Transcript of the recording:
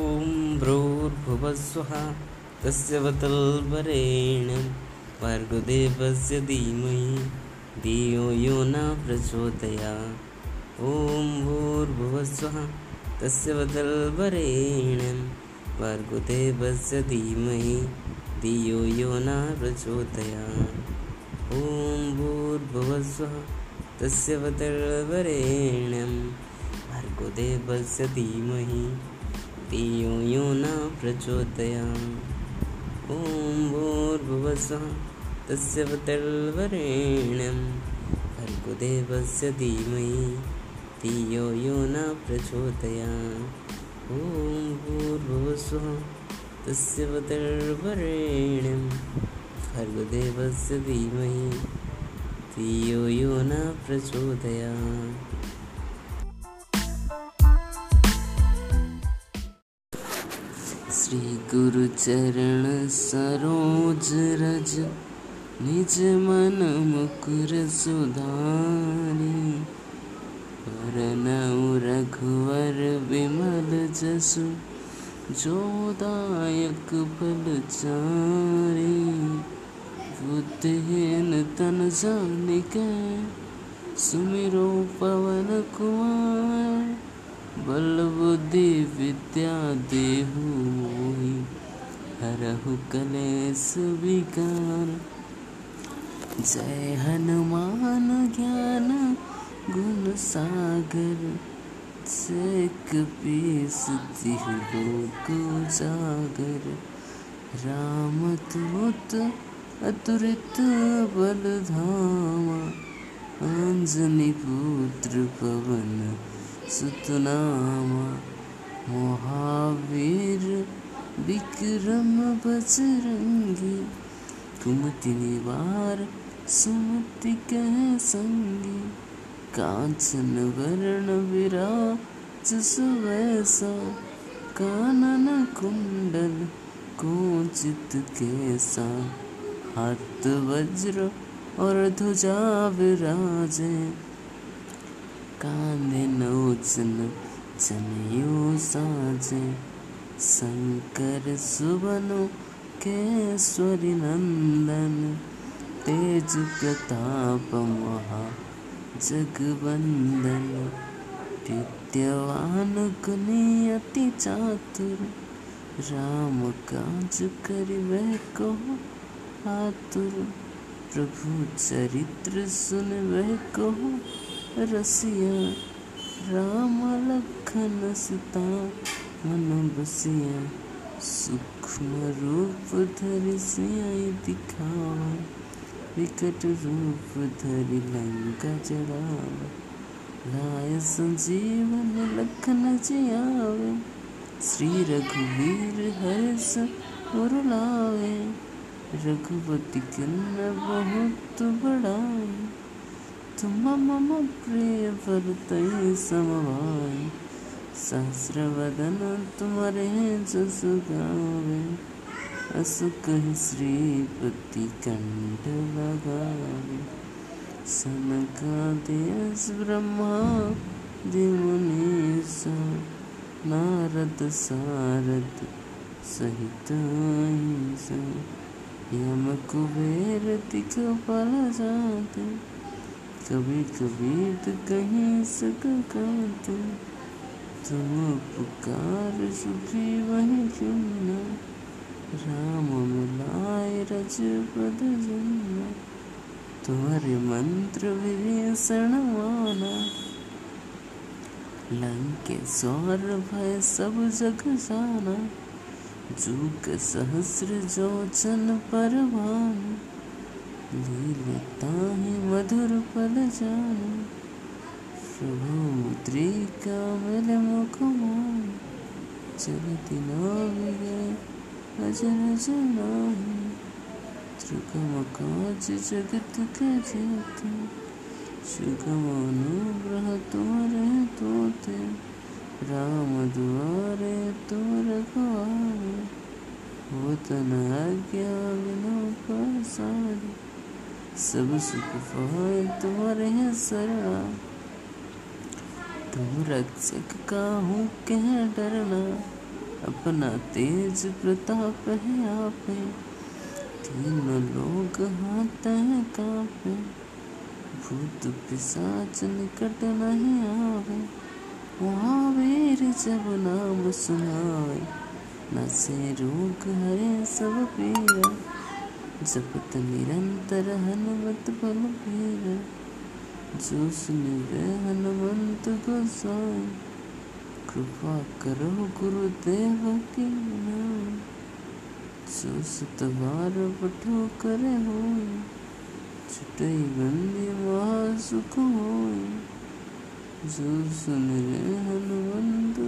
ॐ भ्रूर्भुवस्वः तस्य वतल्वरेण्यं भार्गदेवस्य धीमहि धियो यो न प्रचोदयात् ॐ भूर्भुवस्वः तस्य वतल्वरेण्यं भार्गदेवस्य धीमहि धियो यो न प्रचोदयात् ॐ भूर्भुवस्वः तस्य वतल्वरेण्यं भार्गदेवस्य धीमहि धियो यो न प्रचोदयात् ॐ भूर्भुवस्वः तस्य वतल्वरेण्यं भर्गुदेवस्य धीमहि धियो यो न प्रचोदयात् ॐ भूर्भुवस्वः तस्य वतल्वरेण्यं भर्गुदेवस्य धीमहि धियो यो न प्रचोदयात् श्री गुरु चरण सरोज रज, निज मन मुकुर सुधारी। वरनऊ रघुवर विमल जसु जोदायक फल चारी। बुद्धिहीन तन जानिक, सुमिरो पवन कुमार। बल बुद्धि विद्या देहु हरहु कलेस विकार। जय हनुमान ज्ञान गुण सागर जय कपीस तिहु लोक उजागर रामदूत अतुलित बल धामा अंजनी पुत्र पवन सुतनामा, महावीर, विक्रम बजरंगी, कुमति निवार, सुमति कह संगी कांचन वर्ण विराज सुवैसा, कानन कुंडल कोचित कैसा, हाथ वज्र और ध्वजा विराजे। कांधे नौचन जनियो साजे। शंकर सुबनो केश्वरी नंदन, तेज प्रताप महा जगवंदन विद्यवान अति चातुर, राम काज करिवे को आतुर। प्रभु चरित्र सुन वह कहो रसिया, राम लखन सीता मन बसिया सूक्ष्म रूप धरि सियाई दिखावा विकट रूप धरि लंका जड़ावा लाय संजीवन लखन जियावे, श्री रघुवीर हर्ष उर लावे रघुपति किन्न बहुत तुम मम प्रिय भरतई समवाय सहस्रवदन तुम्हारे जस गावे अस श्रीपति कंठ लगावे सनकादेश ब्रह्मा दिमुनीसा नारद सारद सहित अहिंसा यम कुबेर दिखपाल जाते कभी कभी तो कहीं सक कहते तुम? पुकार सुखी वही चुनना राम मिलाए रज पद जन्ना तुम्हारे मंत्र विभीषण माना। लंकेश्वर भय सब जग जाना। जुग सहस्र जोचन परवाना लीलता ही, मधुर पल जाना प्रभु मुद्रिका मेरे मुख मान चलती नाविगे अजर जनाही त्रिकम काज जगत के जेते। सुगम अनुग्रह तुम्हारे तोते। राम द्वारे तुम रखवारे वो तन आज्ञा बिना पसारी सब सुख पाए तुम्हारे हैं शरणा तुम रक्षक का हूँ कह डरना। अपना तेज प्रताप है आपे। तीनों लोग हाथ हैं कांपे। भूत पिशाच निकट नहीं आवे। महावीर जब नाम सुनावे। न से रोग हरे सब पीरा जपत निरंतर हनुमत बल पीरा जो सुन हनुमंत गोसाई, कृपा करो गुरुदेव की नाम। जो सतवार पठो करे हो छुटई बंदी महासुख हो जो सुन रे हनुमंत